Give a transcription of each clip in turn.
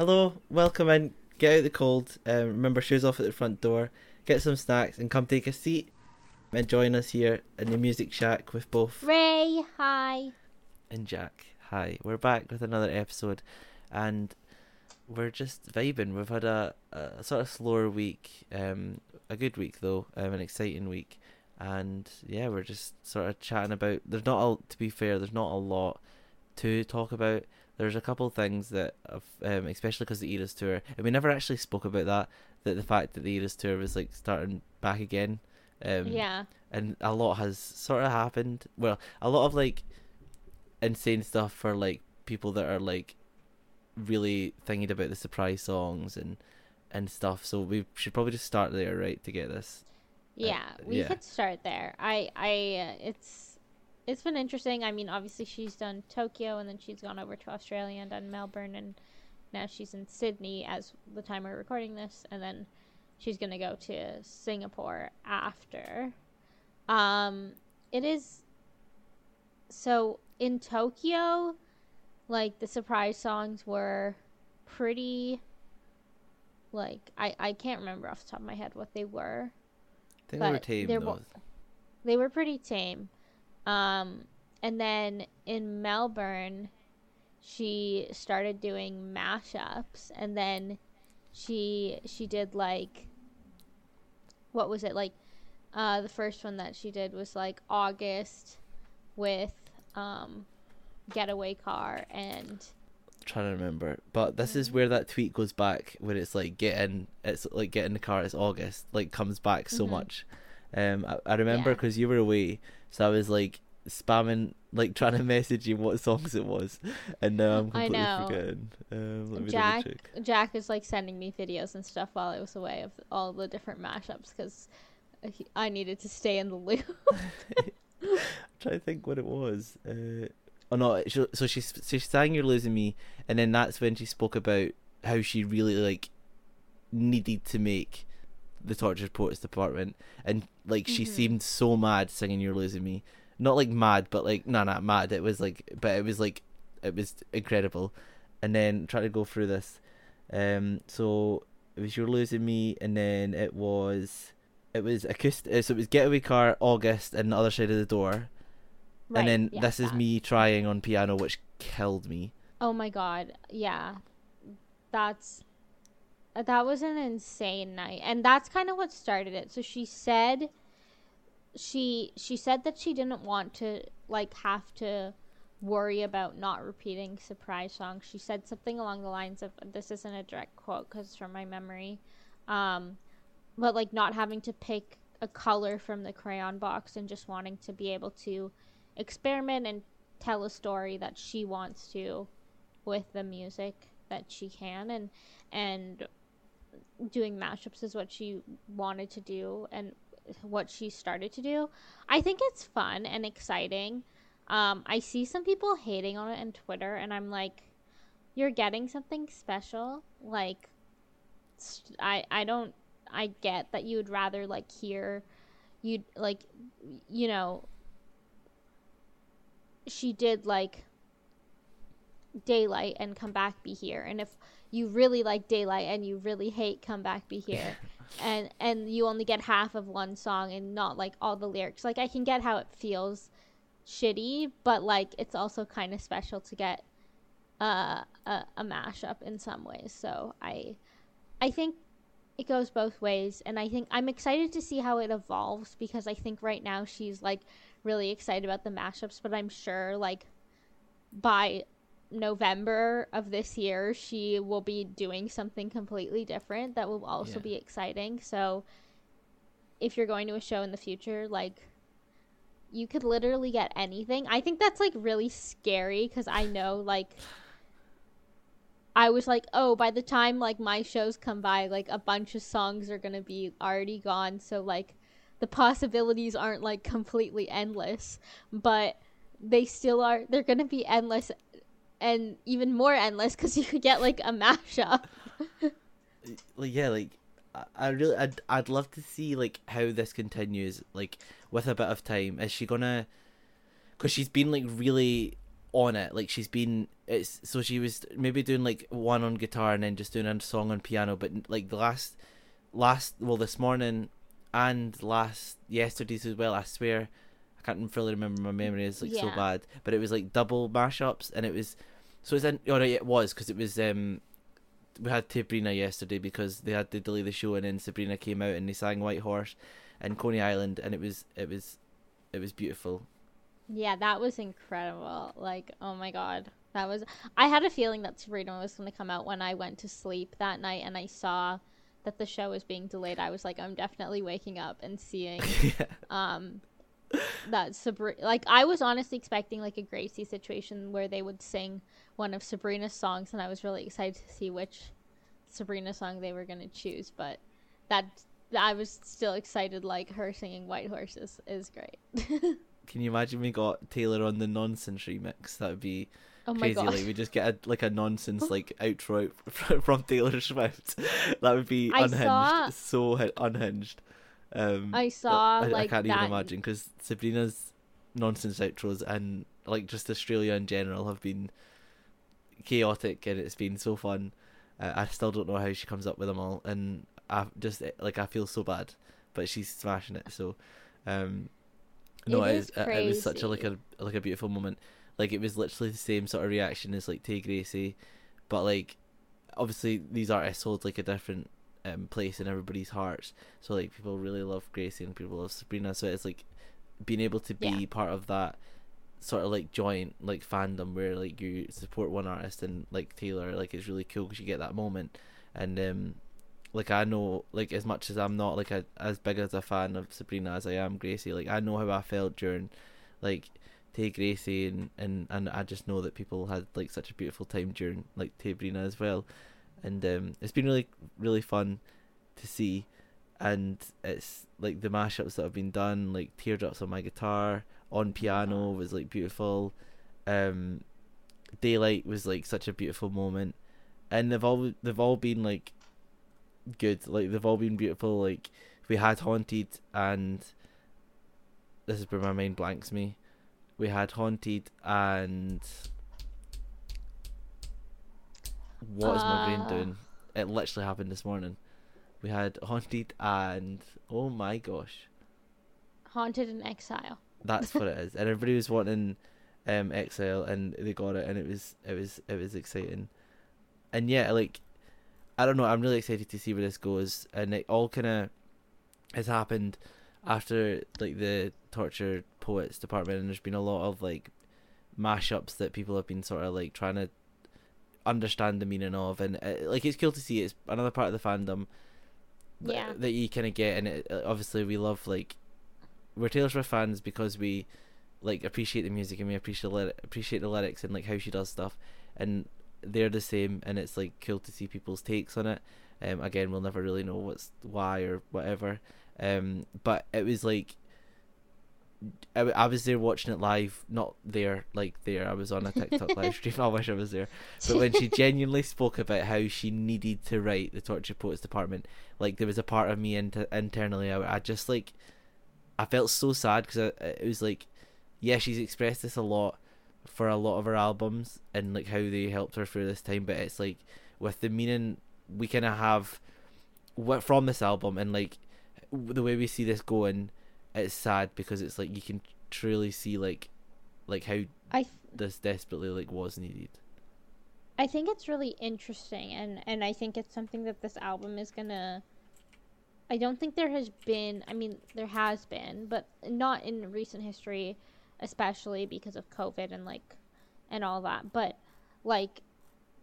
Hello, welcome in. Get out the cold. Um, remember, shoes off at the front door. Get some snacks and come take a seat and join us here in the Music Shack with both Rae, hi. and Jack. Hi, we're back with another episode, and we're just vibing. We've had a, a sort of slower week, um, a good week though, um, an exciting week, and yeah, we're just sort of chatting about. There's not a, to be fair, there's not a lot to talk about. There's a couple things that, um, especially because the Eras tour, and we never actually spoke about that. That the fact that the Eras tour was like starting back again. Um, yeah. and a lot has sort of happened. Well, a lot of like insane stuff for like people that are like really thinking about the surprise songs and and stuff. So we should probably just start there, right, to get this. Yeah, we yeah. could start there. I I uh, it's it's been interesting. I mean, obviously she's done Tokyo and then she's gone over to Australia and done Melbourne and now she's in Sydney as the time we're recording this and then she's going to go to Singapore after. Um it is so in Tokyo like the surprise songs were pretty like I I can't remember off the top of my head what they were. I think they were tame though. bo- They were pretty tame. Um, and then in Melbourne, she started doing mashups, and then she she did like what was it like? Uh, the first one that she did was like August with um, Getaway Car and trying to remember, but this is where that tweet goes back when it's like get in. It's like get in the car. It's August. Like comes back so Mhm. much. Um, I, I remember Yeah. because you were away, so I was like spamming, like trying to message you what songs it was, and now I'm completely forgetting. Um, Jack. Jack is like sending me videos and stuff while I was away of all the different mashups because I needed to stay in the loop. I'm trying to think what it was. Uh, oh no! She, so she so she sang "You're Losing Me," and then that's when she spoke about how she really like needed to make the Tortured Poets Department, and like she Mhm. seemed so mad singing "You're Losing Me." Not like mad, but like no, not mad. It was like, but it was like, it was incredible. And then try to go through this. Um, so it was "You're Losing Me," and then it was. It was acoustic, so it was Getaway Car, August, and the other side of the door Right, and then yeah, this is that. me trying on piano, which killed me. Oh my god, yeah, that's that was an insane night, and that's kind of what started it. So she said she she said that she didn't want to like have to worry about not repeating surprise songs. She said something along the lines of this isn't a direct quote because from my memory, um, but like not having to pick a color from the crayon box and just wanting to be able to experiment and tell a story that she wants to with the music that she can and and doing mashups is what she wanted to do and what she started to do. I think it's fun and exciting. Um, I see some people hating on it on Twitter, and I'm like, you're getting something special. Like, I I don't I get that you would rather like hear, you'd like, you know. She did like daylight and come back be here and if you really like daylight and you really hate come back be here. And and you only get half of one song and not like all the lyrics. Like i can get how it feels shitty but like it's also kind of special to get uh, a, a mashup in some ways. So i i think it goes both ways. And i think i'm excited to see how it evolves because i think right now she's like really excited about the mashups but i'm sure like by November of this year, she will be doing something completely different that will also Yeah. be exciting. So, if you're going to a show in the future, like, you could literally get anything. I think that's like really scary because I know, like, I was like, oh, by the time like my shows come by, like, a bunch of songs are gonna be already gone. So, like, the possibilities aren't like completely endless, but they still are. They're gonna be endless and even more endless because you could get like a mashup. Like yeah, like I- really, I'd, I'd love to see like how this continues, like with a bit of time. Is she gonna? Because she's been like really on it. Like she's been it's so she was maybe doing like one on guitar and then just doing a song on piano, but like the last last well this morning and last yesterday's as well. I swear I can't really remember. My memory is like so bad, but it was like double mashups, and it was so it's in. Oh no, it was because it was. um We had Sabrina yesterday because they had to delay the show, and then Sabrina came out and they sang White Horse and Coney Island, and it was it was it was beautiful. Yeah, that was incredible. Like, oh my god. That was I had a feeling that Sabrina was going to come out when I went to sleep that night and I saw that the show was being delayed. I was like, I'm definitely waking up and seeing yeah. um that Sabrina like I was honestly expecting like a Gracie situation where they would sing one of Sabrina's songs and I was really excited to see which Sabrina song they were going to choose, but that I was still excited like her singing White Horses is great. Can you imagine we got Taylor on the nonsense remix? That would be oh my crazy. god. Like we just get a, like a nonsense oh. like outro from Taylor Swift. that would be I unhinged, saw- so unhinged. Um, I saw I, like I can't that. even imagine because Sabrina's nonsense outros and like just Australia in general have been chaotic and it's been so fun. Uh, I still don't know how she comes up with them all, and I just like I feel so bad, but she's smashing it. So, um, no, It it, it was such a like a like a beautiful moment. Like it was literally the same sort of reaction as like Tay Gracie, but like obviously these artists hold like a different um, place in everybody's hearts. So like people really love Gracie and people love Sabrina. So it's like being able to be Yeah. part of that sort of like joint like fandom where like you support one artist and like Taylor like it's really cool because you get that moment and um like I know like as much as I'm not like a, as big as a fan of Sabrina as I am Gracie like I know how I felt during like Tay Gracie and, and and I just know that people had like such a beautiful time during like Sabrina as well and um it's been really really fun to see. And it's like the mashups that have been done like teardrops on my guitar on piano was like beautiful. Um daylight was like such a beautiful moment. And they've all they've all been like good. Like they've all been beautiful. Like we had haunted and this is where my mind blanks me. We had haunted and what is my brain Uh. doing? It literally happened this morning. We had haunted and oh my gosh. Haunted and Exile. that's what it is. And everybody was wanting um exile and they got it and it was it was it was exciting. And yeah like i don't know i'm really excited to see where this goes. And it all kind of has happened after like the torture poets department and there's been a lot of like mashups that people have been sort of like trying to understand the meaning of and uh, like it's cool to see it's another part of the fandom Yeah. that you kind of get and it, uh, obviously we love like we're Taylor Swift fans because we like appreciate the music and we appreciate the appreciate the lyrics and like how she does stuff and they're the same and it's like cool to see people's takes on it. Um again we'll never really know what's why or whatever. Um but it was like I, I was there watching it live not there like there. I was on a TikTok live stream. I wish I was there. But when she genuinely spoke about how she needed to write the torture poets department like there was a part of me inter- internally I, I just like I felt so sad because it was like yeah she's expressed this a lot for a lot of her albums and like how they helped her through this time but it's like with the meaning we kind of have what from this album and like the way we see this going it's sad because it's like you can truly see like like how I th- this desperately like was needed. I think it's really interesting and and I think it's something that this album is going to I don't think there has been I mean there has been but not in recent history especially because of COVID and like and all that but like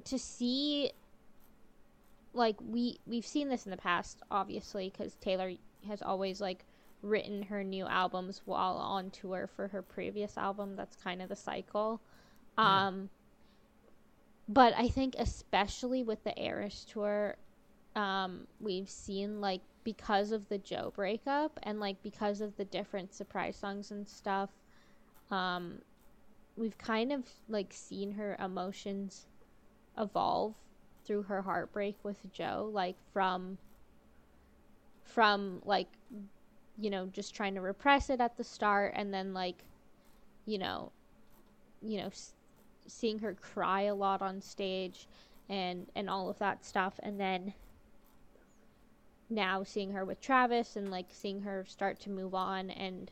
to see like we we've seen this in the past obviously cuz Taylor has always like written her new albums while on tour for her previous album that's kind of the cycle Yeah. um but I think especially with the Eras tour, um, we've seen like because of the Joe breakup and like because of the different surprise songs and stuff, um, we've kind of like seen her emotions evolve through her heartbreak with Joe, like from from like you know just trying to repress it at the start and then like you know you know s- seeing her cry a lot on stage and and all of that stuff. And then now seeing her with Travis and like seeing her start to move on and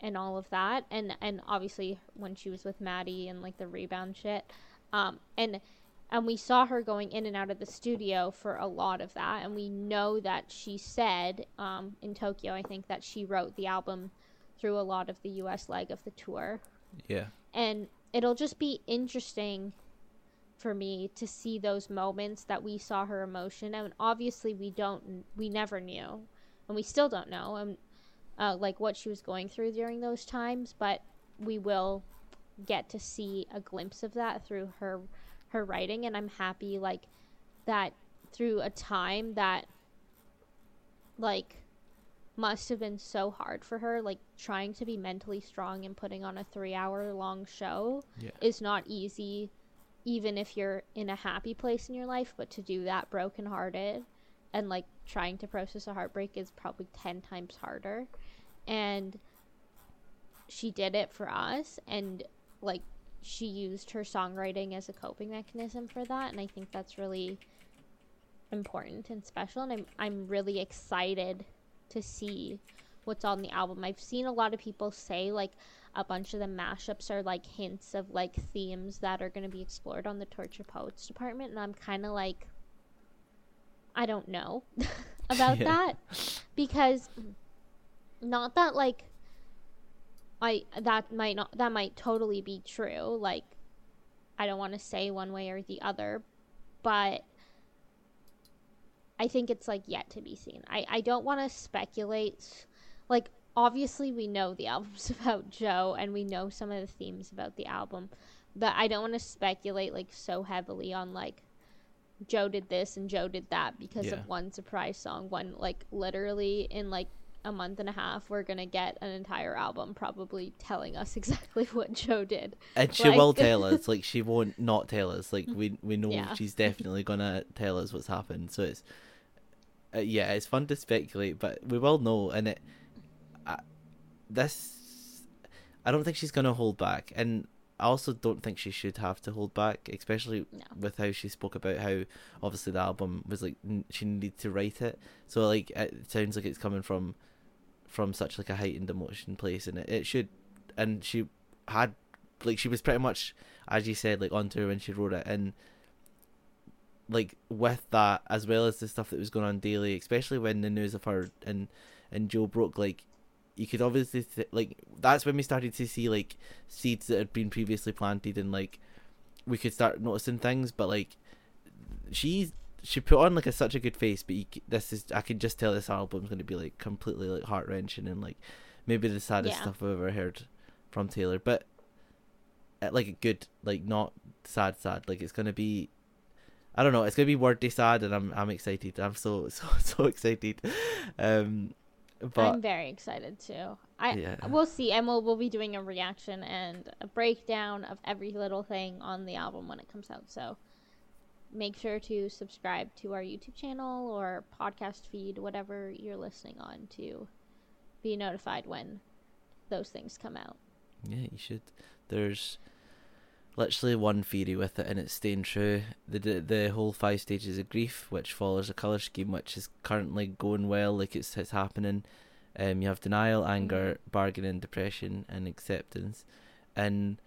and all of that. And and obviously when she was with Matty and like the rebound shit um and and we saw her going in and out of the studio for a lot of that. And we know that she said um in Tokyo I think that she wrote the album through a lot of the US leg of the tour. Yeah. and it'll just be interesting for me to see those moments that we saw her emotion. And obviously we don't we never knew. And we still don't know and uh, like what she was going through during those times. But we will get to see a glimpse of that through her her writing and i'm happy like that through a time that like must have been so hard for her like trying to be mentally strong and putting on a 3 hour long show Yeah. is not easy even if you're in a happy place in your life but to do that brokenhearted and like trying to process a heartbreak is probably 10 times harder and she did it for us and like she used her songwriting as a coping mechanism for that and i think that's really important and special and i'm i'm really excited to see what's on the album i've seen a lot of people say like a bunch of the mashups are like hints of like themes that are going to be explored on the torture poets department and i'm kind of like i don't know about Yeah. that because not that like i that might not that might totally be true like i don't want to say one way or the other but i think it's like yet to be seen i i don't want to speculate like obviously we know the album's about joe and we know some of the themes about the album but i don't want to speculate like so heavily on like joe did this and joe did that because Yeah. of one surprise song one like literally in like a month and a half we're gonna get an entire album probably telling us exactly what joe did And she Like- will tell us. Like she won't not tell us. Like we we know Yeah. she's definitely gonna tell us what's happened. So it's uh, yeah, it's fun to speculate, but we will know. And it uh, this I don't think she's gonna hold back, and I also don't think she should have to hold back, especially No. with how she spoke about how obviously the album was like n- she needed to write it. So like it sounds like it's coming from from such like a heightened emotion place, and it, it should. And she had like she was pretty much as you said like onto tour when she wrote it and like with that as well as the stuff that was going on daily especially when the news of her and and joe broke like you could obviously th- like that's when we started to see like seeds that had been previously planted and like we could start noticing things but like she's she put on like a such a good face but you, this is i can just tell this album's going to be like completely like heart-wrenching and like maybe the saddest Yeah. stuff i've ever heard from taylor but uh, like a good like not sad sad like it's gonna be i don't know it's gonna be wordy sad and i'm i'm excited i'm so so so excited um but I'm very excited too. I Yeah. we'll see, and we'll we'll be doing a reaction and a breakdown of every little thing on the album when it comes out. So make sure to subscribe to our YouTube channel or podcast feed, whatever you're listening on, to be notified when those things come out. Yeah, you should. There's literally one theory with it, and it's staying true. The the, whole five stages of grief, which follows a color scheme, which is currently going well, like it's it's happening. Um, you have denial, anger, bargaining, depression, and acceptance. And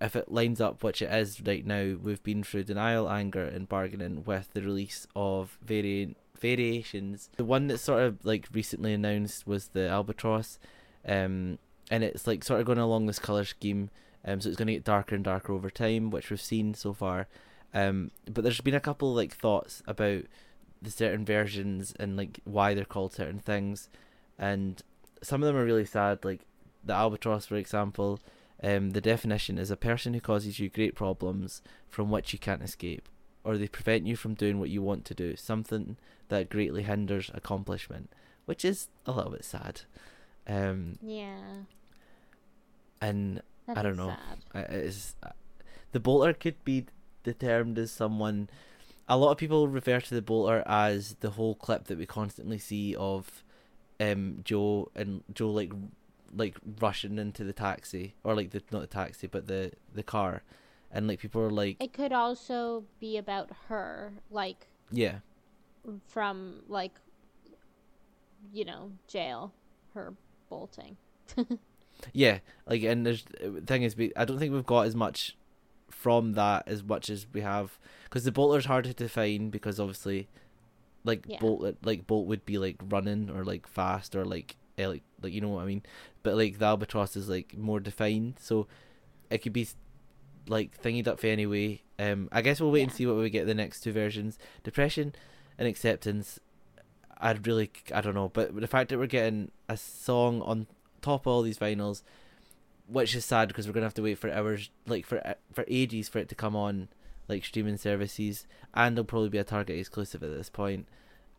if it lines up, which it is right now, we've been through denial, anger, and bargaining with the release of variant variations. The one that sort of like recently announced was the albatross, um, and it's like sort of going along this color scheme. Um, so it's going to get darker and darker over time, which we've seen so far. Um, but there's been a couple like thoughts about the certain versions and like why they're called certain things, and some of them are really sad. Like the albatross, for example. Um, the definition is a person who causes you great problems from which you can't escape, or they prevent you from doing what you want to do, something that greatly hinders accomplishment, which is a little bit sad. Um, Yeah, and that I don't is know. sad. uh, is the bolter could be determined as someone. A lot of people refer to the bolter as the whole clip that we constantly see of um Joe and Joe like like rushing into the taxi or like the not the taxi but the the car and like people are like It could also be about her, like yeah from like you know jail, her bolting. yeah like and there's the thing is we, i don't think we've got as much from that as much as we have because the bolter's harder to define because obviously like Yeah. bolt like bolt would be like running or like fast or like like like you know what i mean? But like the albatross is like more defined so it could be like thingied up for anyway um i guess we'll wait and see what we get the next two versions. Depression and acceptance i'd really i don't know but the fact that we're getting a song on top of all these vinyls which is sad because we're gonna have to wait for hours like for for ages for it to come on like streaming services and it'll probably be a target exclusive at this point.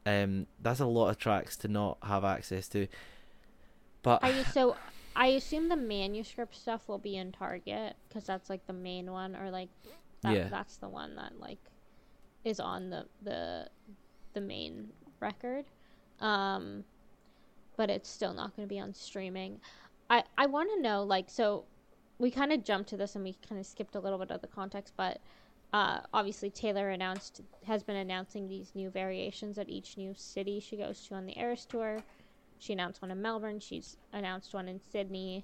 Um that's a lot of tracks to not have access to but I so I assume the manuscript stuff will be in Target because that's like the main one, or like that, Yeah. that's the one that like is on the the the main record. Um, but it's still not going to be on streaming. I I want to know like so we kind of jumped to this and we kind of skipped a little bit of the context, but uh, obviously Taylor announced has been announcing these new variations at each new city she goes to on the Eras tour. She announced one in Melbourne. She's announced one in Sydney,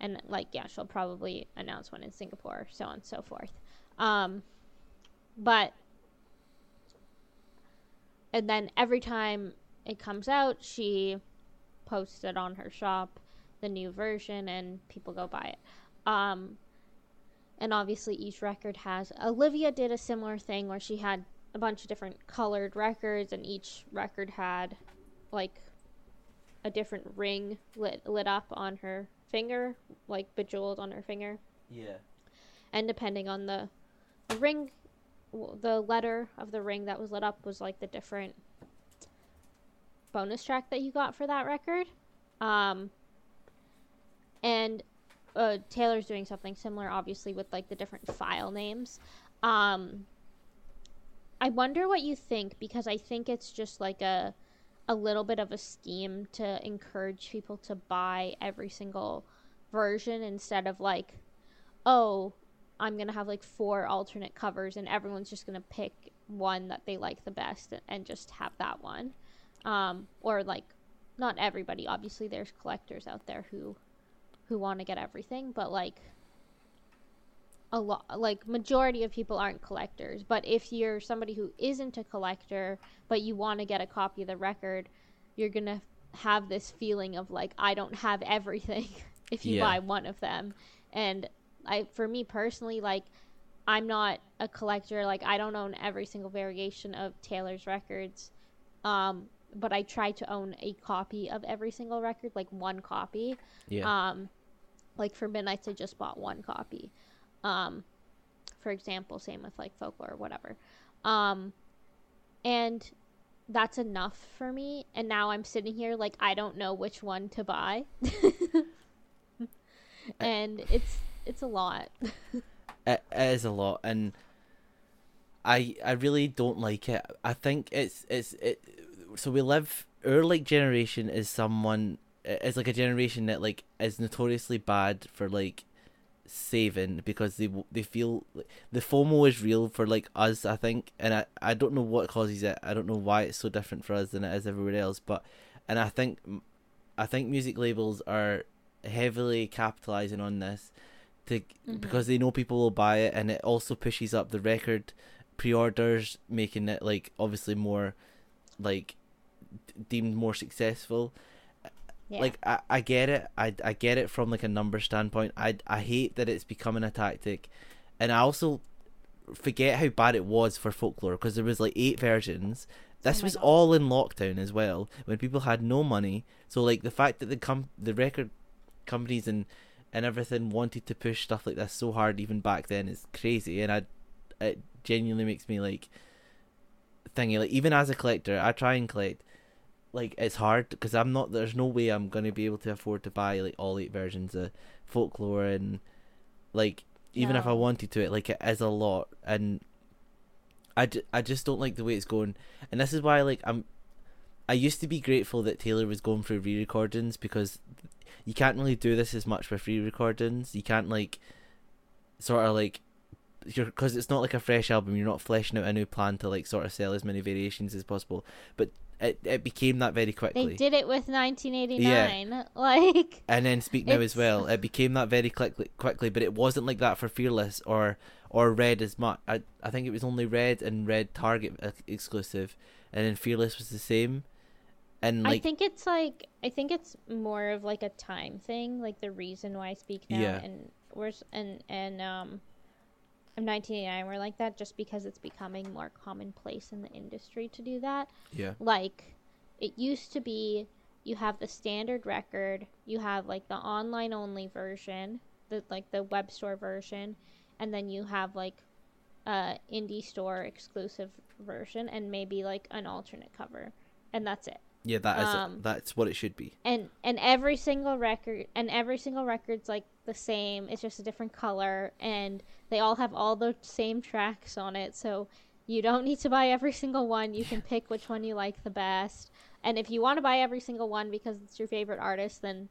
and like yeah, she'll probably announce one in Singapore, so on and so forth. Um, but and then every time it comes out, she posts it on her shop, the new version, and people go buy it. Um, and obviously each record has. Olivia did a similar thing where she had a bunch of different colored records, and each record had like a different ring lit lit up on her finger, like bejeweled on her finger. Yeah. And depending on the, the ring the letter of the ring that was lit up was like the different bonus track that you got for that record. Um and uh, taylor's doing something similar obviously with like the different file names. Um i wonder what you think because i think it's just like a a little bit of a scheme to encourage people to buy every single version instead of like oh, I'm gonna have like four alternate covers, and everyone's just gonna pick one that they like the best and, just have that one. Um, or like, not everybody. Obviously, there's collectors out there who who want to get everything, but like a lot, like majority of people aren't collectors. But if you're somebody who isn't a collector, but you want to get a copy of the record, you're gonna have this feeling of like I don't have everything if you Yeah. buy one of them, and I for me personally like I'm not a collector like I don't own every single variation of Taylor's records um but I try to own a copy of every single record like one copy yeah um like for Midnights I just bought one copy um for example same with like folklore or whatever. Um and that's enough for me. And now I'm sitting here like I don't know which one to buy. And it's it's a lot. It, it is a lot. And i i really don't like it. I think it's it's it so we live our like generation is someone is like a generation that like is notoriously bad for like saving because they they feel the FOMO is real for like us I think and I I don't know what causes it I don't know why it's so different for us than it is everywhere else but and I think I think music labels are heavily capitalizing on this to Mhm. because they know people will buy it and it also pushes up the record pre-orders making it like obviously more like deemed more successful yeah. Like I, I get it. I, I get it from like a number standpoint. I, I hate that it's becoming a tactic. And i also forget how bad it was for folklore because there was like eight versions. This Oh was God. all in lockdown as well when people had no money. So like the fact that the com- the record companies and and everything wanted to push stuff like this so hard even back then is crazy. And i it genuinely makes me like thingy. Like even as a collector i try and collect like it's hard because i'm not there's no way i'm gonna be able to afford to buy like all eight versions of folklore and like even if i wanted to it like it is a lot and I, ju- I just don't like the way it's going and this is why like i'm i used to be grateful that taylor was going through re-recordings because you can't really do this as much with re-recordings you can't like sort of like you're because it's not like a fresh album. You're not fleshing out a new plan to like sort of sell as many variations as possible. But it it became that very quickly. They did it with 1989. Like and then Speak Now It's- as well. It became that very quickly, quickly, but it wasn't like that for Fearless or or Red as much. I I think it was only Red and Red Target exclusive, and then Fearless was the same. And like I think it's like I think it's more of like a time thing, like the reason why I speak now Yeah. and and and um of 1989 we're like that just because it's becoming more commonplace in the industry to do that. yeah, Like it used to be you have the standard record, you have like the online only version, the like the web store version, and then you have like uh indie store exclusive version and maybe like an alternate cover. And that's it yeah, that is Um. That's what it should be. and and every single record and every single record's like the same it's just a different color and they all have all the same tracks on it so you don't need to buy every single one. You can pick which one you like the best. And if you want to buy every single one because it's your favorite artist then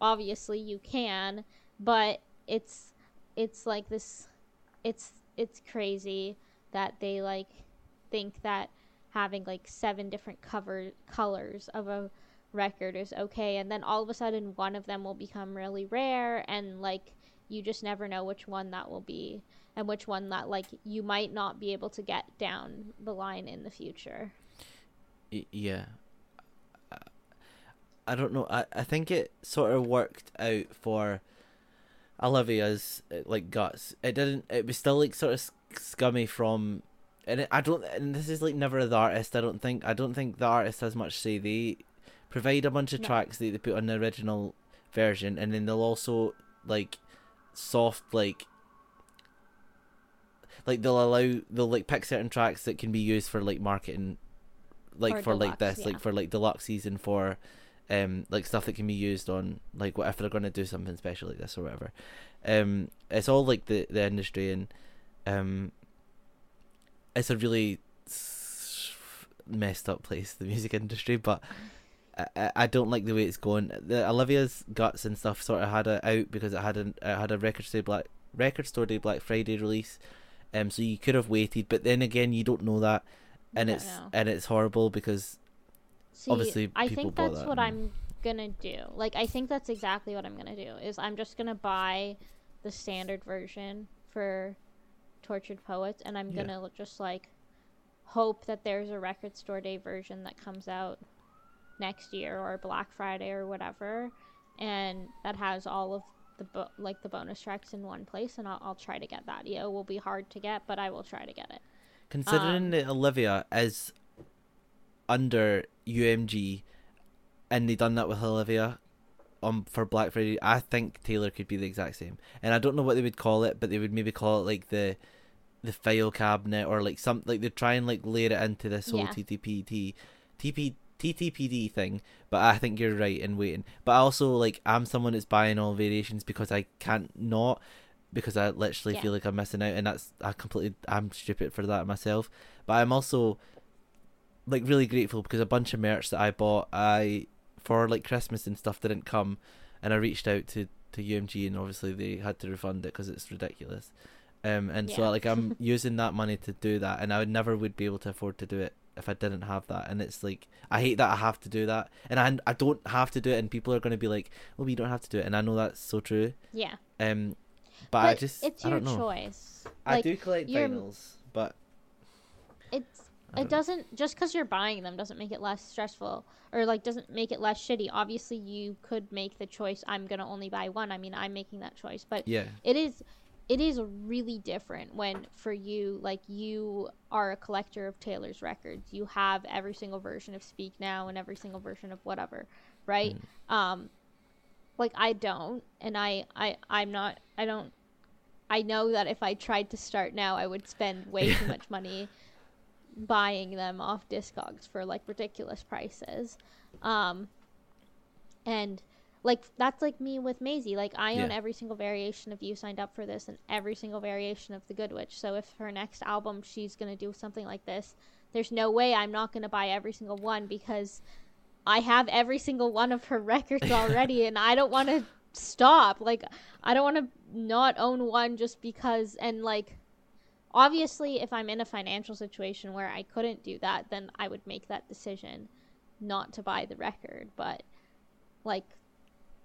obviously you can but it's it's like this it's it's crazy that they like think that having like seven different cover colors of a record is okay and then all of a sudden one of them will become really rare and like you just never know which one that will be and which one that like you might not be able to get down the line in the future yeah. I- don't know. I, I think it sort of worked out for Olivia's uh, like guts. It didn't. It was still like sort of scummy from, and it, I don't. And this is like never the artist. I don't think. I don't think the artist has much say. They provide a bunch of No. tracks that they put on the original version, and then they'll also like soft like. Like they'll allow they'll like pick certain tracks that can be used for like marketing, like Or for like this, yeah. like for like deluxe season for um like stuff that can be used on like what if they're gonna do something special like this or whatever. Um it's all like the the industry and um it's a really messed up place, the music industry, but I, I- don't like the way it's going. The Olivia's guts and stuff sort of had it out because it had a it had a record store black record store day Black Friday release, um. So you could have waited, but then again, you don't know that, and it's no. and it's horrible because See, Obviously, I think that's that what and- I'm gonna do. Like, I think that's exactly what I'm gonna do. Is I'm just gonna buy the standard version for Tortured Poets, and I'm Yeah. gonna just like hope that there's a record store day version that comes out next year or Black Friday or whatever, and that has all of the bo- like the bonus tracks in one place, and I'll, I'll try to get that. Yeah, it will be hard to get, but I will try to get it. considering Um, that Olivia is under UMG, and they done that with Olivia, um, for Black Friday, I think Taylor could be the exact same. And I don't know what they would call it, but they would maybe call it like the, the file cabinet or like some like they try and like layer it into this whole Yeah. TTPT, TP. TTPD thing, but I think you're right in waiting. But I also like I'm someone that's buying all variations because I can't not because I literally Yeah. feel like I'm missing out, and that's I completely I'm stupid for that myself. But I'm also like really grateful because a bunch of merch that I bought I for like Christmas and stuff didn't come, and I reached out to to UMG and obviously they had to refund it because it's ridiculous. Um, and so like I'm using that money to do that, and I would never would be able to afford to do it if I didn't have that. And it's like I hate that I have to do that, and I I don't have to do it, and people are going to be like, "Oh, you don't have to do it," and I know that's so true. Yeah, Um, but, I just it's I your don't know. choice. I Like, do collect you're- vinyls, but it's it doesn't just because you're buying them doesn't make it less stressful or like doesn't make it less shitty obviously you could make the choice i'm gonna only buy one i mean i'm making that choice but yeah, it is it is really different when for you like you are a collector of taylor's records. You have every single version of speak now and every single version of whatever right? Um like i don't and i i i'm not i don't i know that if i tried to start now i would spend way too much money buying them off discogs for like ridiculous prices. Um and like that's like me with Maisie. Like I own Yeah. every single variation of You Signed Up for This and every single variation of The Good Witch. So if her next album she's gonna do something like this, there's no way I'm not gonna buy every single one because I have every single one of her records already and I don't want to stop. Like I don't want to not own one just because and like obviously if i'm in a financial situation where i couldn't do that then i would make that decision not to buy the record but like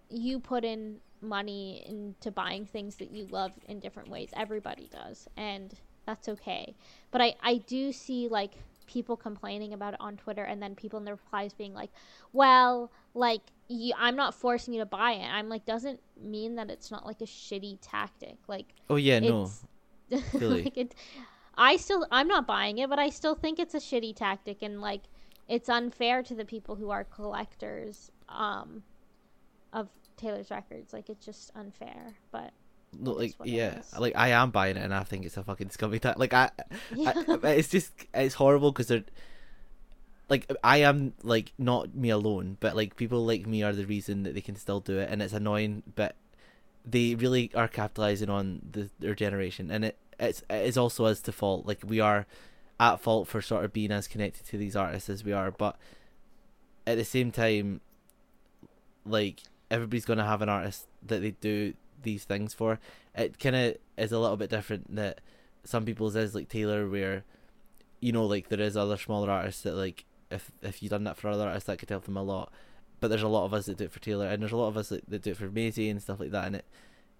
you put in money into buying things that you love in different ways everybody does and that's okay but i i do see like people complaining about it on twitter and then people in the replies being like well like you, i'm not forcing you to buy it i'm like doesn't mean that it's not like a shitty tactic like Oh yeah, no. it's Really. like it i still i'm not buying it but i still think it's a shitty tactic and like it's unfair to the people who are collectors um of taylor's records like it's just unfair but like yeah, like I am buying it, and I think it's a fucking scummy tag. Like I, yeah I, it's just it's horrible because they're like I am like not me alone, but like people like me are the reason that they can still do it, and it's annoying, but they really are capitalizing on the their generation, and it it's it is also us to fault. Like we are at fault for sort of being as connected to these artists as we are, but at the same time, like everybody's gonna have an artist that they do these things for. It kind of is a little bit different that some people's is like Taylor, where you know like there is other smaller artists that like if if you done that for other artists that could help them a lot. But there's a lot of us that do it for Taylor, and there's a lot of us that, that do it for Maisie and stuff like that. And it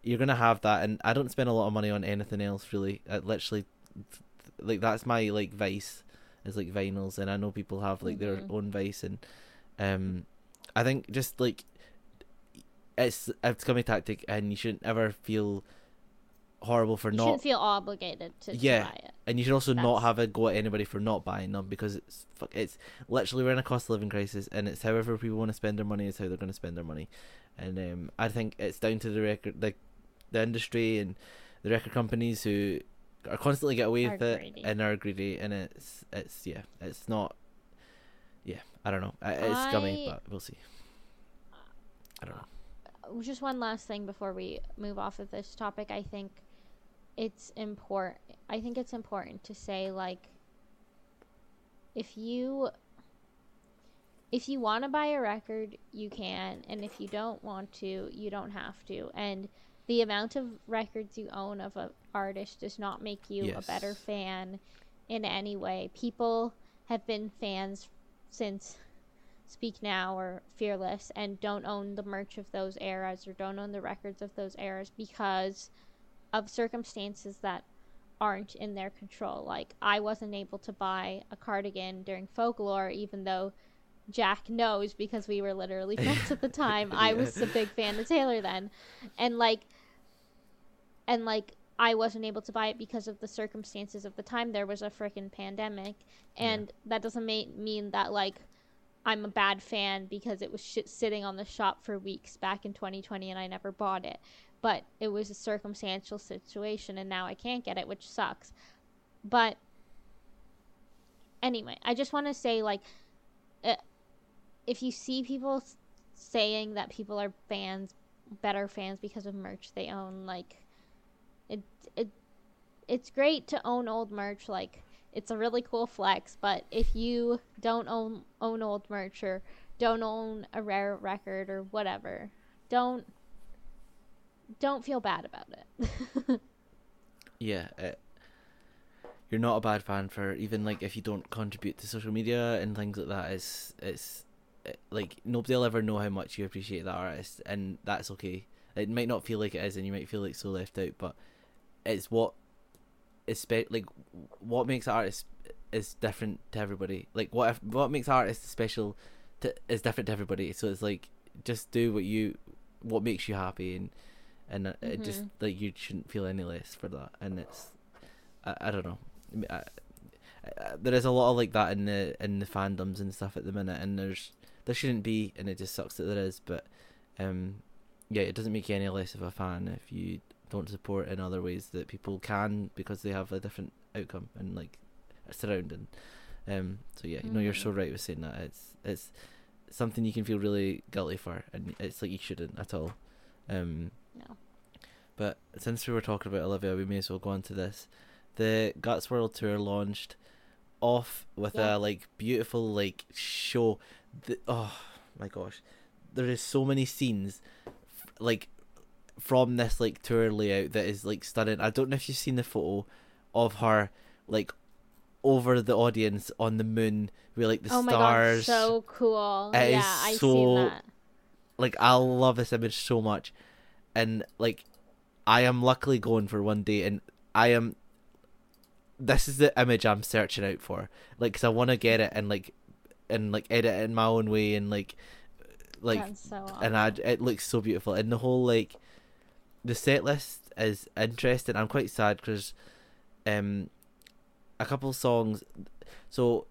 you're gonna have that, and I don't spend a lot of money on anything else really. I literally like that's my like vice is like vinyls, and I know people have like their Mhm. own vice, and um, I think just like it's a scummy tactic, and you shouldn't ever feel horrible for you not shouldn't feel obligated to, to Yeah. buy it. and you should also not have a go at anybody for not buying them because it's fuck it's literally we're in a cost of living crisis and it's however people want to spend their money is how they're going to spend their money. And um, I think it's down to the record the the industry and the record companies who are constantly get away Are with it and are greedy and it's it's yeah it's not yeah I don't know. I- it's scummy I- but we'll see. I don't know just one last thing before we move off of this topic. I think it's important i think it's important to say like if you if you want to buy a record you can and if you don't want to you don't have to. And the amount of records you own of an artist does not make you a better fan in any way. People have been fans since Speak Now or Fearless and don't own the merch of those eras or don't own the records of those eras because of circumstances that aren't in their control. Like I wasn't able to buy a cardigan during folklore even though Jack knows because we were literally friends at the time. I was a big fan of Taylor then. And like and like I wasn't able to buy it because of the circumstances of the time. There was a freaking pandemic, Yeah. and that doesn't ma- mean that like I'm a bad fan because it was sitting on the shop for weeks back in 2020 and I never bought it. But it was a circumstantial situation, and now I can't get it, which sucks. But anyway, I just want to say like, uh, if you see people saying that people are fans, better fans because of merch they own, like it it it's great to own old merch like it's a really cool flex but if you don't own own old merch or don't own a rare record or whatever don't don't feel bad about it. Yeah it, you're not a bad fan for even like if you don't contribute to social media and things like that it's it's it, like nobody will ever know how much you appreciate that artist and that's okay. It might not feel like it is and you might feel like so left out but it's what is spe- like what makes artists is different to everybody. Like what if what makes artists special to, is different to everybody. So it's like just do what you what makes you happy and and uh, it just Mhm. like you shouldn't feel any less for that. And it's I, I don't know. I, I, there is a lot of like that in the in the fandoms and stuff at the minute. And there's there shouldn't be and it just sucks that there is. But um yeah it doesn't make you any less of a fan if you don't support in other ways that people can because they have a different outcome and like surrounding um so yeah you know you're so Mm. right with saying that it's it's something you can feel really guilty for and it's like you shouldn't at all um no but since we were talking about Olivia, we may as well go on to this. The Guts World Tour launched off with Yeah. a like beautiful like show. The, oh my gosh, there is so many scenes like from this like tour layout that is like stunning. I don't know if you've seen the photo of her like over the audience on the moon with like the oh my stars. god, so cool. It yeah, I so- seen that. like I love this image so much, and like I am luckily going for one day, and I am. This is the image I'm searching out for, like, cause I want to get it and like, and like edit it in my own way, and like, like, so awesome. and I it looks so beautiful, and the whole like, the set list is interesting. I'm quite sad because, um, a couple songs, so.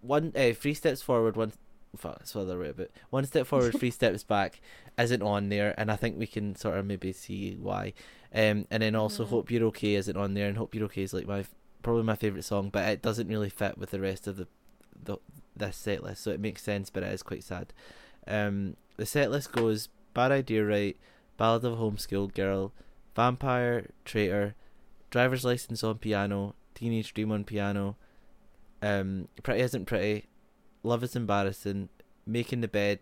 One uh, three steps forward, one fuck, that's what I wrote about. One step forward, three steps back isn't on there, and I think we can sort of maybe see why. Um, and then also Mhm. Hope You're Okay isn't on there, and Hope You're Okay is like my probably my favorite song, but it doesn't really fit with the rest of the the this set list, so it makes sense, but it is quite sad. Um, the set list goes Bad Idea Right, Ballad of a Homeschooled Girl, Vampire, Traitor, Driver's License on piano, Teenage Dream on piano, um, Pretty Isn't Pretty, Love is Embarrassing, Making the Bed,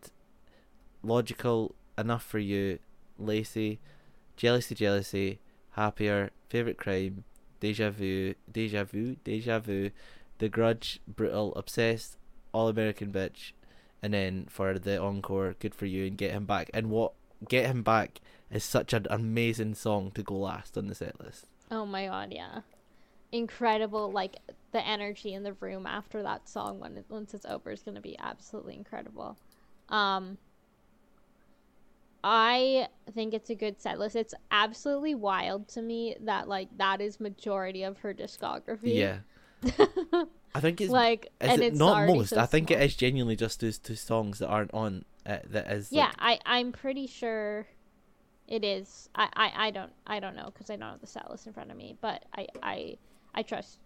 Logical, Enough for You, Lacy, Jealousy Jealousy, Happier, Favorite Crime, Deja Vu, Deja Vu, Deja Vu, The Grudge, Brutal, Obsessed, All American Bitch, and then for the encore, Good for You and Get Him Back. And what Get Him Back is such an amazing song to go last on the set list. Oh my god, yeah. Incredible like the energy in the room after that song when it, once it's over is going to be absolutely incredible. Um I think it's a good set list. It's absolutely wild to me that like that is majority of her discography. Yeah. I think it's like Is and it it's not most? so I think small. it is genuinely just those two songs that aren't on. Uh, is. Yeah, like- I I'm pretty sure it is. I I, I don't I don't know because I don't have the set list in front of me, but I I I trust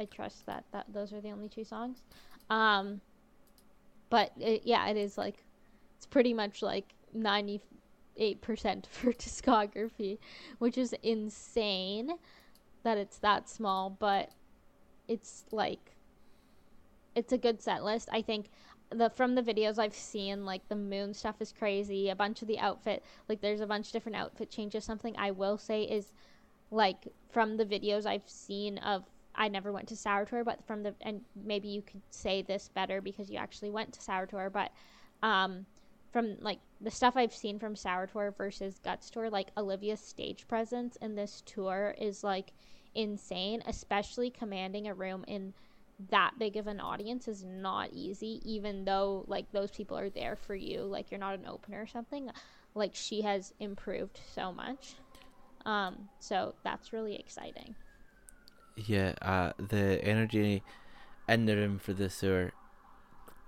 I trust that that those are the only two songs. Um, but it, yeah, it is like it's pretty much like ninety eight percent for discography, which is insane that it's that small, but it's like it's a good set list. I think the from the videos I've seen, like the moon stuff is crazy. A bunch of the outfit, like there's a bunch of different outfit changes. Something I will say is, like from the videos I've seen of, I never went to Sour Tour, but from the and maybe you could say this better because you actually went to Sour Tour, but um, from like the stuff I've seen from Sour Tour versus Guts Tour, like Olivia's stage presence in this tour is like insane, especially commanding a room in that big of an audience is not easy even though like those people are there for you like you're not an opener or something like she has improved so much um so that's really exciting Yeah, uh, the energy in the room for the sewer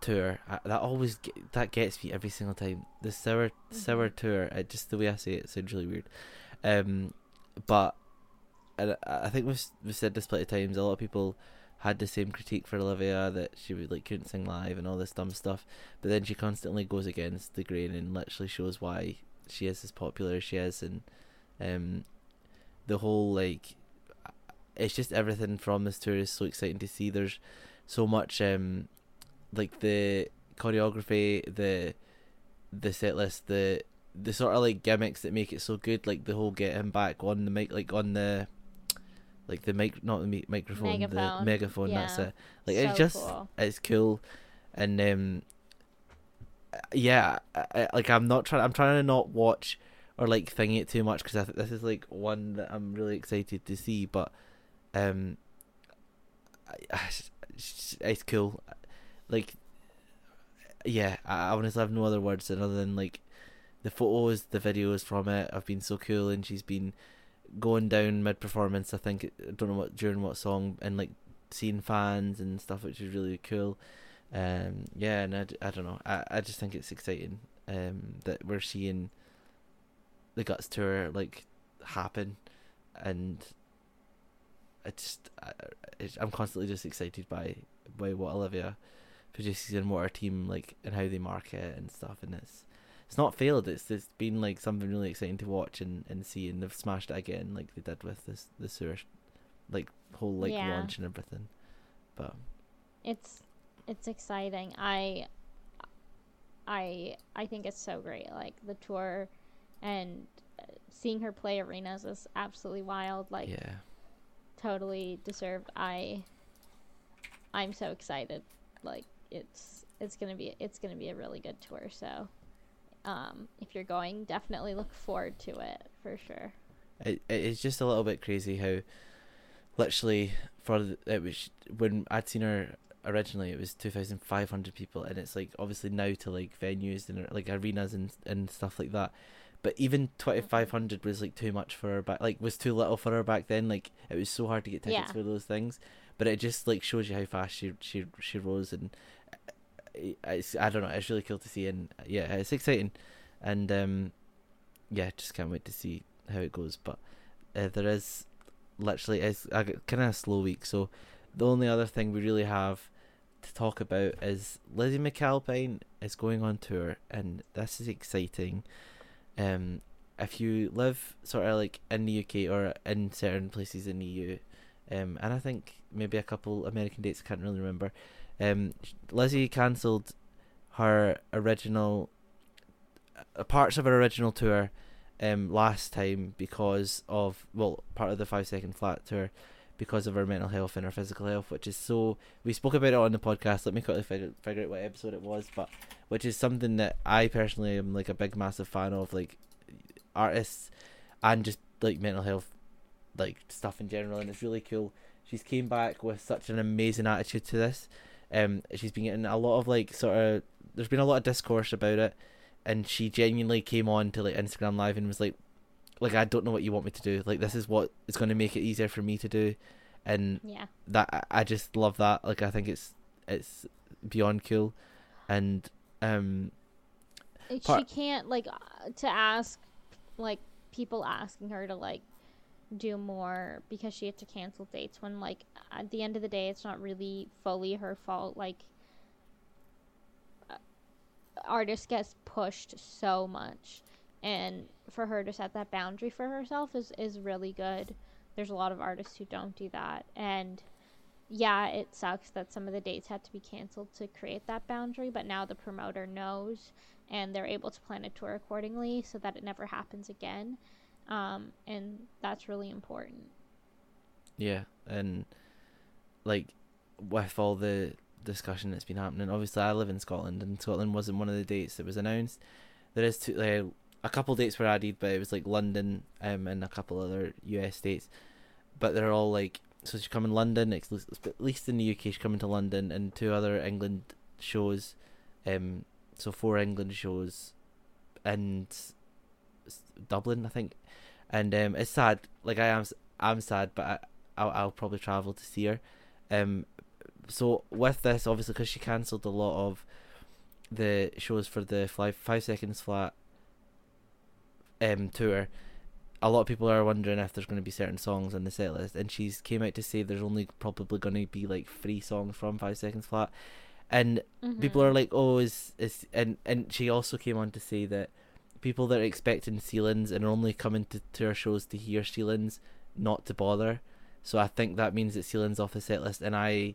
tour uh, that always ge- that gets me every single time. The sour sour Mhm. tour, uh, just the way I say it sounds really weird. Um, but and I I think we've we've said this plenty of times. A lot of people had the same critique for Olivia that she would like couldn't sing live and all this dumb stuff. But then she constantly goes against the grain and literally shows why she is as popular as she is, and um, the whole like it's just everything from this tour is so exciting to see. There's so much um like the choreography, the the set list, the the sort of like gimmicks that make it so good, like the whole get him back on the mic, like on the like the mic, not the mi- microphone, the Megaphone, megaphone. That's it. Like so it's just cool. it's cool, and um, yeah, I, I, like I'm not trying. I'm trying to not watch or like thing it too much because I this is like one that I'm really excited to see. But um, I, I, it's cool. Like, yeah, I, honestly have no other words than other than like the photos, the videos from it have been so cool, and she's been going down mid performance. I think I don't know what during what song, and like seeing fans and stuff, which is really cool. Um, yeah, and I, I don't know. I, I just think it's exciting um, that we're seeing the Guts tour like happen, and I just I, I'm constantly just excited by by what Olivia produces and what our team like and how they market and stuff. And it's it's not failed. It's it's been like something really exciting to watch and, and see. And they've smashed it again, like they did with this the sewer, like whole like Yeah. launch and everything. But it's it's exciting i i i think it's so great like the tour and uh, seeing her play arenas is absolutely wild like yeah, totally deserved. I I'm so excited. Like it's it's gonna be it's gonna be a really good tour. So um, if you're going, definitely look forward to it for sure. It, it's just a little bit crazy how literally for the, it was when I'd seen her originally it was 2500 people and it's like obviously now to like venues and like arenas and and stuff like that but even 2500 was like too much for her back like was too little for her back then like it was so hard to get tickets Yeah. for those things but it just like shows you how fast she she she rose and it's, I don't know it's really cool to see and yeah it's exciting. And um yeah just can't wait to see how it goes. But uh, there is literally it's a kind of a slow week so the only other thing we really have to talk about is Lizzy McAlpine is going on tour and this is exciting. Um if you live sort of like in the UK or in certain places in the EU um and I think maybe a couple American dates I can't really remember um Lizzy cancelled her original uh, parts of her original tour um last time because of well part of the 5 second flat tour because of her mental health and her physical health which is so we spoke about it on the podcast let me quickly figure, figure out what episode it was but which is something that I personally am like a big massive fan of like artists and just like mental health like stuff in general and it's really cool. She's came back with such an amazing attitude to this um she's been getting a lot of like sort of there's been a lot of discourse about it and she genuinely came on to like Instagram live and was like like I don't know what you want me to do like this is what is going to make it easier for me to do and Yeah. that I- just love that. Like I think it's it's beyond cool, and um she Part- can't like uh, to ask like people asking her to like do more because she had to cancel dates when like at the end of the day it's not really fully her fault. Like uh, artist gets pushed so much. And for her to set that boundary for herself is is really good. There's a lot of artists who don't do that. And yeah, it sucks that some of the dates had to be canceled to create that boundary, but now the promoter knows and they're able to plan a tour accordingly so that it never happens again. Um, and that's really important. yeah, and like with all the discussion that's been happening, obviously I live in Scotland, and Scotland wasn't one of the dates that was announced. There is two, a couple dates were added, but it was like London um and a couple other US states, but they're all like so she's coming London, at least in the UK she's coming to London and two other England shows, um so four England shows, and Dublin I think, and um it's sad. Like I am I'm sad but I I'll, I'll probably travel to see her, um so with this obviously because she cancelled a lot of the shows for the five five seconds flat um tour a lot of people are wondering if there's going to be certain songs on the set list. And she's came out to say there's only probably going to be like three songs from five seconds flat. And people are like oh is is and and she also came on to say that people that are expecting ceilings and are only coming to, to our shows to hear ceilings not to bother so i think that means that ceilings off the set list and i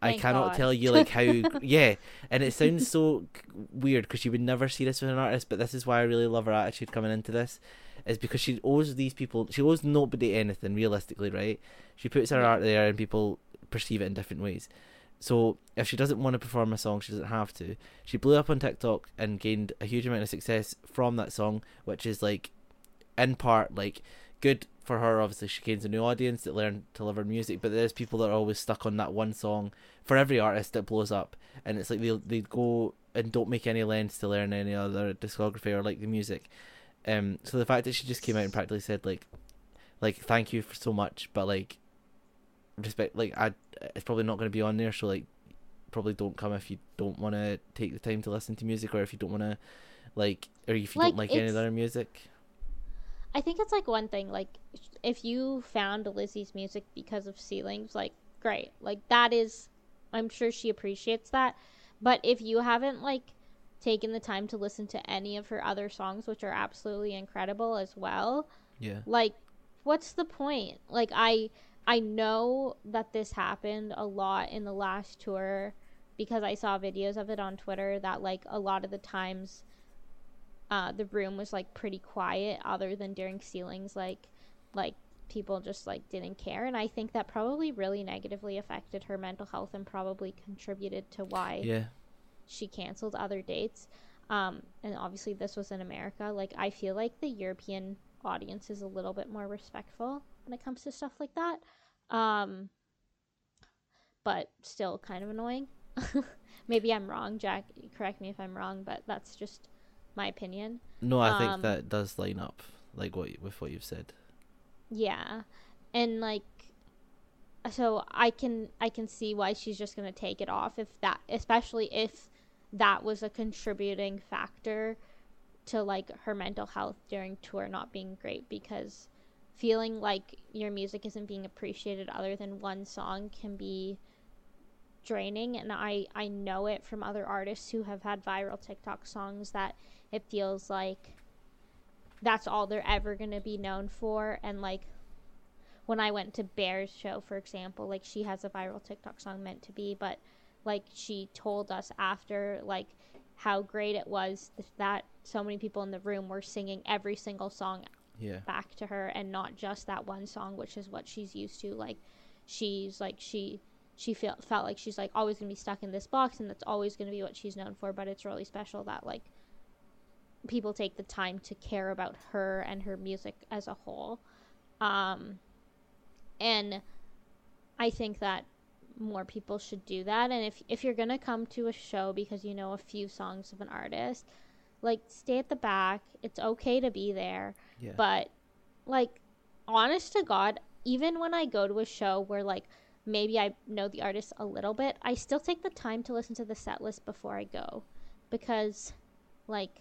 I cannot God. tell you like how yeah, and it sounds so weird because you would never see this with an artist, but this is why I really love her attitude coming into this, is because she owes these people, she owes nobody anything realistically, right? She puts her art there and people perceive it in different ways. So if she doesn't want to perform a song, she doesn't have to. She blew up on TikTok and gained a huge amount of success from that song, which is like, in part, like good for her. Obviously, she gains a new audience that learn to love her music. But there's people that are always stuck on that one song for every artist that blows up, and it's like they they go and don't make any lens to learn any other discography or like the music. Um, so the fact that she just came out and practically said like, like thank you for so much, but like, respect like I it's probably not going to be on there. So like, probably don't come if you don't want to take the time to listen to music, or if you don't want to, like, or if you Like, don't like any other music. I think it's like one thing, like if you found Lizzy's music because of ceilings, like great. Like that is I'm sure she appreciates that. But if you haven't like taken the time to listen to any of her other songs, which are absolutely incredible as well, Yeah. like what's the point? Like I I know that this happened a lot in the last tour because I saw videos of it on Twitter that like a lot of the times uh, the room was like pretty quiet other than during ceilings like like people just like didn't care. And i think that probably really negatively affected her mental health and probably contributed to why Yeah. she canceled other dates. Um and obviously this was in america. Like i feel like the european audience is a little bit more respectful when it comes to stuff like that um but still kind of annoying maybe i'm wrong jack correct me if i'm wrong but that's just my opinion No, I Um, think that does line up like what with what you've said. Yeah. And like so I can I can see why she's just going to take it off if that especially if that was a contributing factor to like her mental health during tour not being great because feeling like your music isn't being appreciated other than one song can be draining and I I know it from other artists who have had viral TikTok songs that it feels like that's all they're ever going to be known for and like when I went to Ber's show for example like she has a viral TikTok song meant to be but like she told us after like how great it was that so many people in the room were singing every single song Yeah. back to her and not just that one song which is what she's used to like she's like she she felt felt like she's like always to be stuck in this box and that's always to be what she's known for but it's really special that like people take the time to care about her and her music as a whole um and i think that more people should do that and if if you're to come to a show because you know a few songs of an artist like stay at the back it's okay to be there Yeah. but like honest to god even when i go to a show where like maybe i know the artist a little bit i still take the time to listen to the set list before i go because like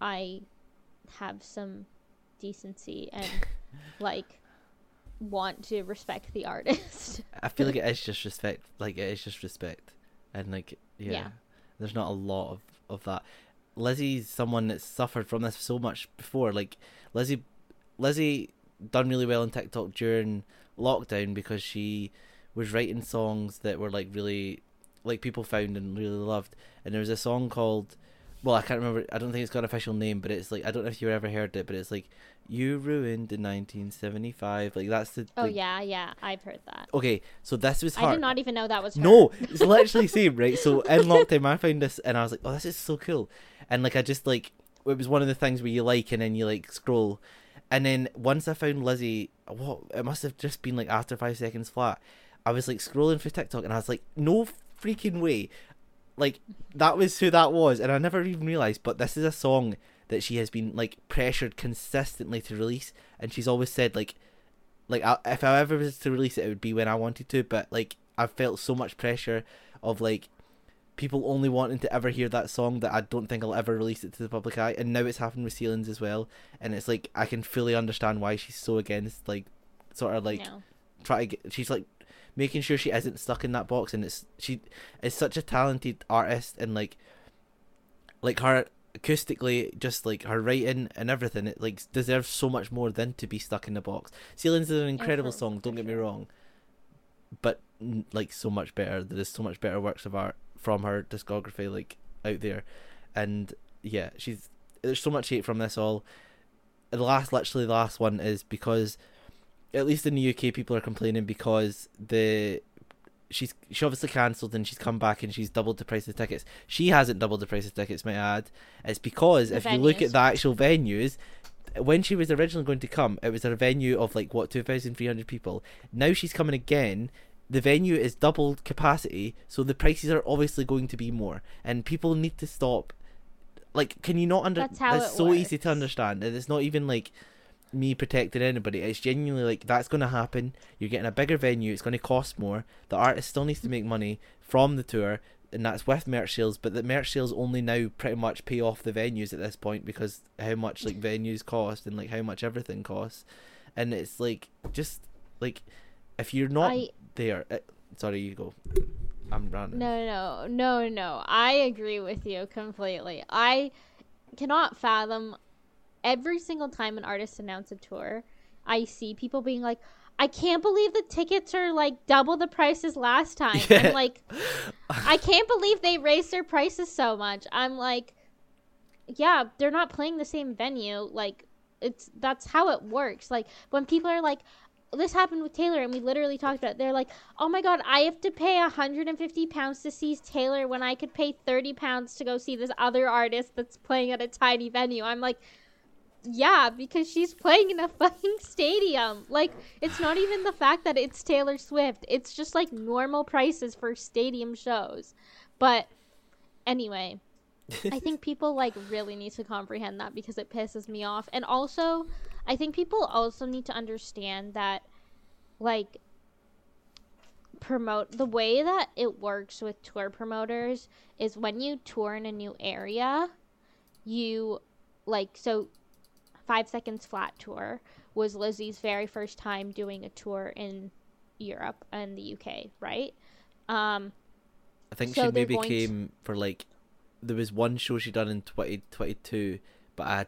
i have some decency and like want to respect the artist I feel like it is just respect. Like it is just respect, and like yeah, Yeah. there's not a lot of of that. Lizzy's someone that's suffered from this so much before. Like Lizzy, Lizzy done really well on TikTok during lockdown because she was writing songs that were like really like people found and really loved. And there was a song called well, I can't remember. I don't think it's got an official name, but it's like I don't know if you ever heard it, but it's like you ruined in 1975. Like that's the. oh like- yeah yeah i've heard that Okay, so this was i hard. did not even know that was her. No, it's literally same, right? So in lockdown, I found this, and I was like, "Oh, this is so cool," and like I just like it was one of the things where you like, and then you like scroll, and then once I found Lizzy, what it must have just been like after five seconds flat, I was like scrolling through TikTok, and I was like, "No freaking way!" Like that was who that was, and I never even realized. But this is a song that she has been like pressured consistently to release, and she's always said like like I, if I ever was to release it, it would be when I wanted to. But like I felt so much pressure of like people only wanting to ever hear that song that I don't think I'll ever release it to the public eye. And now it's happened with Ceilings as well, and it's like I can fully understand why she's so against like sort of like no. try to get. She's like making sure she isn't stuck in that box, and it's she is such a talented artist, and like like her acoustically, just like her writing and everything, it like deserves so much more than to be stuck in the box. Ceilings is an incredible song. Don't get me wrong, but like so much better. There is so much better works of art from her discography like out there, and yeah, she's there's so much hate from this all. The last, literally, the last one is because, at least in the UK, people are complaining because the she's she obviously cancelled and she's come back and she's doubled the price of tickets. She hasn't doubled the price of tickets, might I add. It's because The if you look at the actual venues, when she was originally going to come, it was a venue of like what two thousand three hundred people. Now she's coming again. The venue is doubled capacity, so the prices are obviously going to be more, and people need to stop. Like, can you not understand? That's how it so easy to understand, and it's not even like me protecting anybody. It's genuinely like that's going to happen. You're getting a bigger venue. It's going to cost more. The artist still needs to make money from the tour, and that's with merch sales. But the merch sales only now pretty much pay off the venues at this point because how much like venues cost and like how much everything costs, and it's like just like if you're not I- there. Uh, sorry, you go. I'm running. No, no, no, no. I agree with you completely. I cannot fathom every single time an artist announces a tour, I see people being like, I can't believe the tickets are like double the prices last time. Yeah. I'm like, I can't believe they raised their prices so much. I'm like, yeah, they're not playing the same venue. Like, it's that's how it works. Like when people are like, this happened with Taylor, and we literally talked about. It. They're like, "Oh my god, I have to pay 150 pounds to see Taylor when I could pay 30 pounds to go see this other artist that's playing at a tiny venue." I'm like, "Yeah, because she's playing in a fucking stadium. Like, it's not even the fact that it's Taylor Swift. It's just like normal prices for stadium shows." But anyway, I think people like really need to comprehend that because it pisses me off. And also, I think people also need to understand that like promote the way that it works with tour promoters is when you tour in a new area, you like so 5 seconds flat tour was Lizzy's very first time doing a tour in Europe and the UK, right? Um I think So she maybe going to- came for like there was one show she done in 2022, but I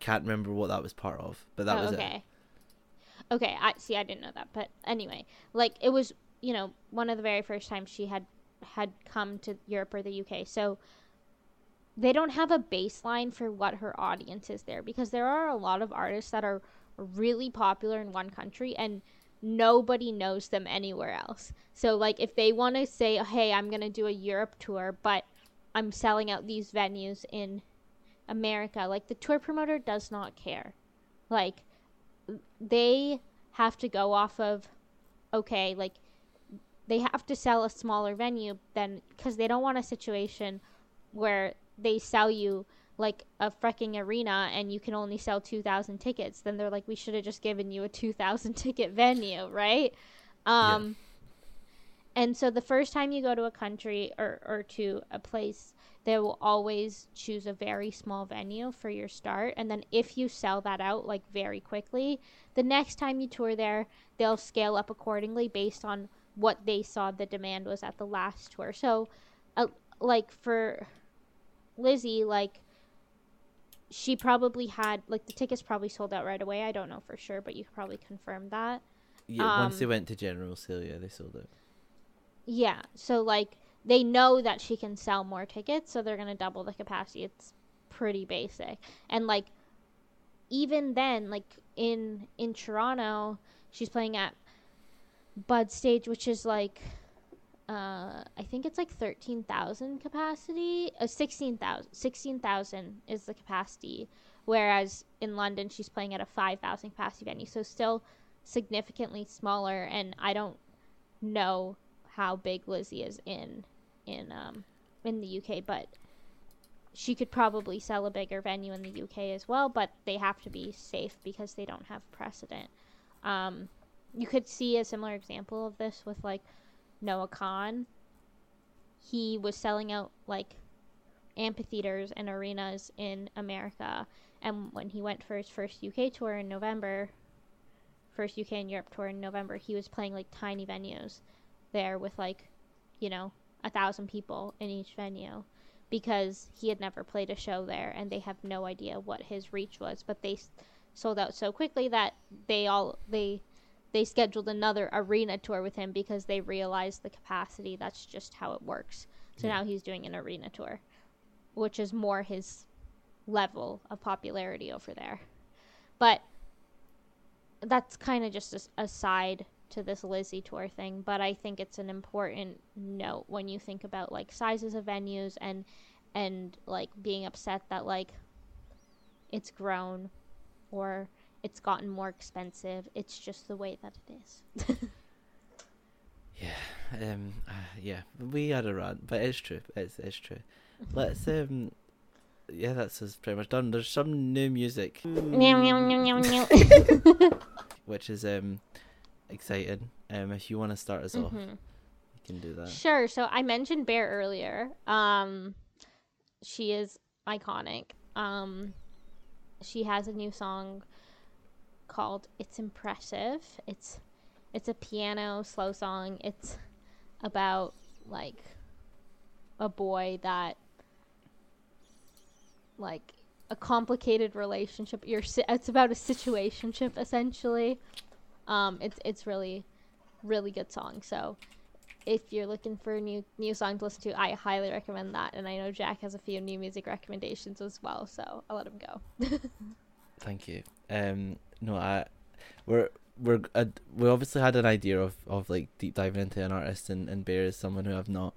can't remember what that was part of. But that oh, was okay. Okay, I see. I didn't know that, but anyway, like it was, you know, one of the very first times she had had come to Europe or the UK. So they don't have a baseline for what her audience is there because there are a lot of artists that are really popular in one country and nobody knows them anywhere else. So like if they want to say, "Hey, I'm going to do a Europe tour, but I'm selling out these venues in America." Like the tour promoter does not care. Like they have to go off of okay, like they have to sell a smaller venue then cuz they don't want a situation where they sell you like a freaking arena and you can only sell 2000 tickets then they're like we should have just given you a 2000 ticket venue right um and so the first time you go to a country or, or to a place they will always choose a very small venue for your start and then if you sell that out like very quickly the next time you tour there they'll scale up accordingly based on what they saw the demand was at the last tour so uh, like for lizzy like she probably had like the tickets probably sold out right away i don't know for sure but you could probably confirm that yeah. Once um, they went to General yeah, they sold out. Yeah. So like they know that she can sell more tickets, so they're gonna double the capacity. It's pretty basic. And like even then, like in in Toronto, she's playing at Bud Stage, which is like uh I think it's like thirteen thousand capacity. Uh sixteen thousand sixteen thousand is the capacity. Whereas in London she's playing at a five thousand capacity venue. So still significantly smaller and I don't know how big Lizzy is in in um in the UK, but she could probably sell a bigger venue in the UK as well, but they have to be safe because they don't have precedent. Um, you could see a similar example of this with like Noah Kahan. He was selling out like amphitheaters and arenas in America, and when he went for his first UK tour in November, first UK and Europe tour in November, he was playing like tiny venues there with like, you know, a thousand people in each venue because he had never played a show there and they have no idea what his reach was. But they sold out so quickly that they all they they scheduled another arena tour with him because they realized the capacity. That's just how it works. So Yeah. now he's doing an arena tour, which is more his level of popularity over there. But that's kind of just a side to this Lizzy tour thing, but I think it's an important note when you think about like sizes of venues and and like being upset that like it's grown or it's gotten more expensive. It's just the way that it is. Yeah, um, uh, yeah, we had a rant, but it's true. It's it's true. Let's um, yeah, that's us pretty much done. There's some new music, which is um, exciting. Um, if you want to start us off, Mhm. you can do that. Sure. So I mentioned Ber earlier. Um, she is iconic. Um, she has a new song called "It's Impressive." It's it's a piano slow song. It's about like a boy that like a complicated relationship. You're it's about a situationship essentially. Um, it's it's really really good song. So if you're looking for a new new song to listen to, I highly recommend that. And I know Jack has a few new music recommendations as well, so I'll let him go. Thank you. Um, no, I we're we're uh, we obviously had an idea of, of like deep diving into an artist, and, and Ber is someone who I've not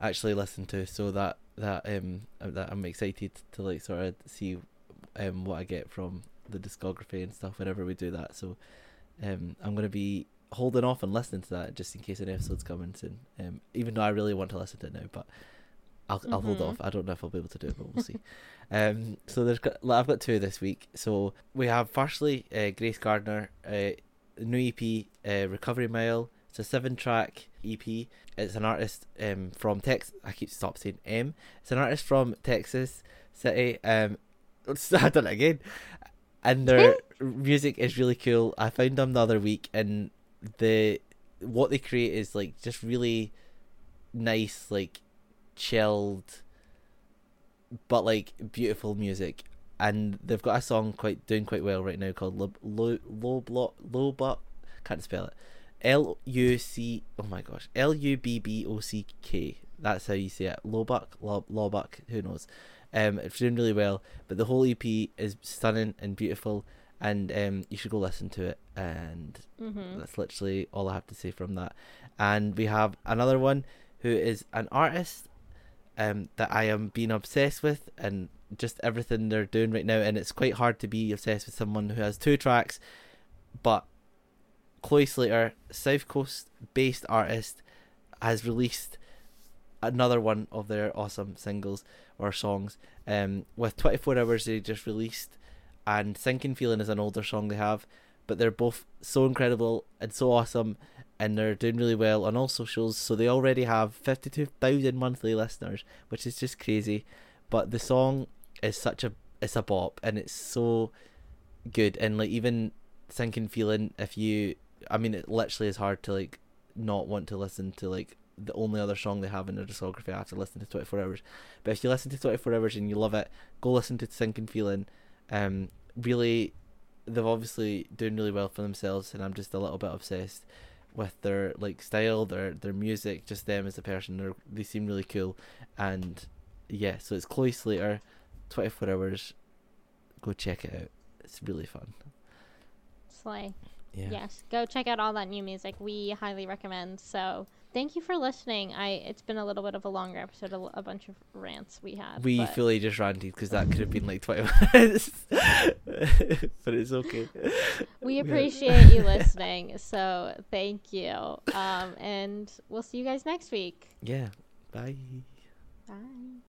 actually listened to, so that that um uh, that I'm excited to like sort of see um what I get from the discography and stuff whenever we do that. So um I'm gonna be holding off and listening to that just in case an episode's coming soon. Um, even though I really want to listen to it now, but I'll I'll hold Mhm. off. I don't know if I'll be able to do it, but we'll see. Um, so there's got, I've got two this week. So we have firstly uh, Grace Gardner, uh, new EP, uh, Recovery Mile. It's a seven-track EP. It's an artist um from Texas. I keep stop saying M. It's an artist from Texas City. Um, I done it again. And their hmm. music is really cool. I found them the other week, and the what they create is like just really nice, like chilled, but like beautiful music. And they've got a song quite doing quite well right now called Low Low Low Block Low Buck. Can't spell it. L U C. Oh my gosh. L U B B O C K. That's how you say it. Lowbuck, Low Lowbuck. Who knows? Um, it's doing really well. But the whole EP is stunning and beautiful, and um, you should go listen to it. And Mm-hmm. that's literally all I have to say from that. And we have another one who is an artist um, that I am being obsessed with and just everything they're doing right now. And it's quite hard to be obsessed with someone who has two tracks, but Chloe Slater, South Coast based artist, has released another one of their awesome singles or songs. Um, with 24 Hours, they just released, and Sinking Feeling is an older song they have, but they're both so incredible and so awesome, and they're doing really well on all socials. So they already have 52,000 monthly listeners, which is just crazy. But the song is such a it's a bop, and it's so good, and like even Sinking Feeling, if you, I mean, it literally is hard to like not want to listen to like the only other song they have in their discography after listening to 24 Hours. But if you listen to 24 Hours and you love it, go listen to Sinking Feeling. Um, really, they've obviously doing really well for themselves, and I'm just a little bit obsessed with their like style, their their music, just them as a person. They they seem really cool, and yeah. So it's Chloe Slater, 24 Hours. Go check it out. It's really fun. Slay. Yeah. Yes, go check out all that new music. We highly recommend. So thank you for listening. I it's been a little bit of a longer episode, a bunch of rants we had. We but fully just ranted because that could have been like 20 minutes. but it's okay. we appreciate you listening. So thank you. Um, and we'll see you guys next week. Yeah. Bye. Bye.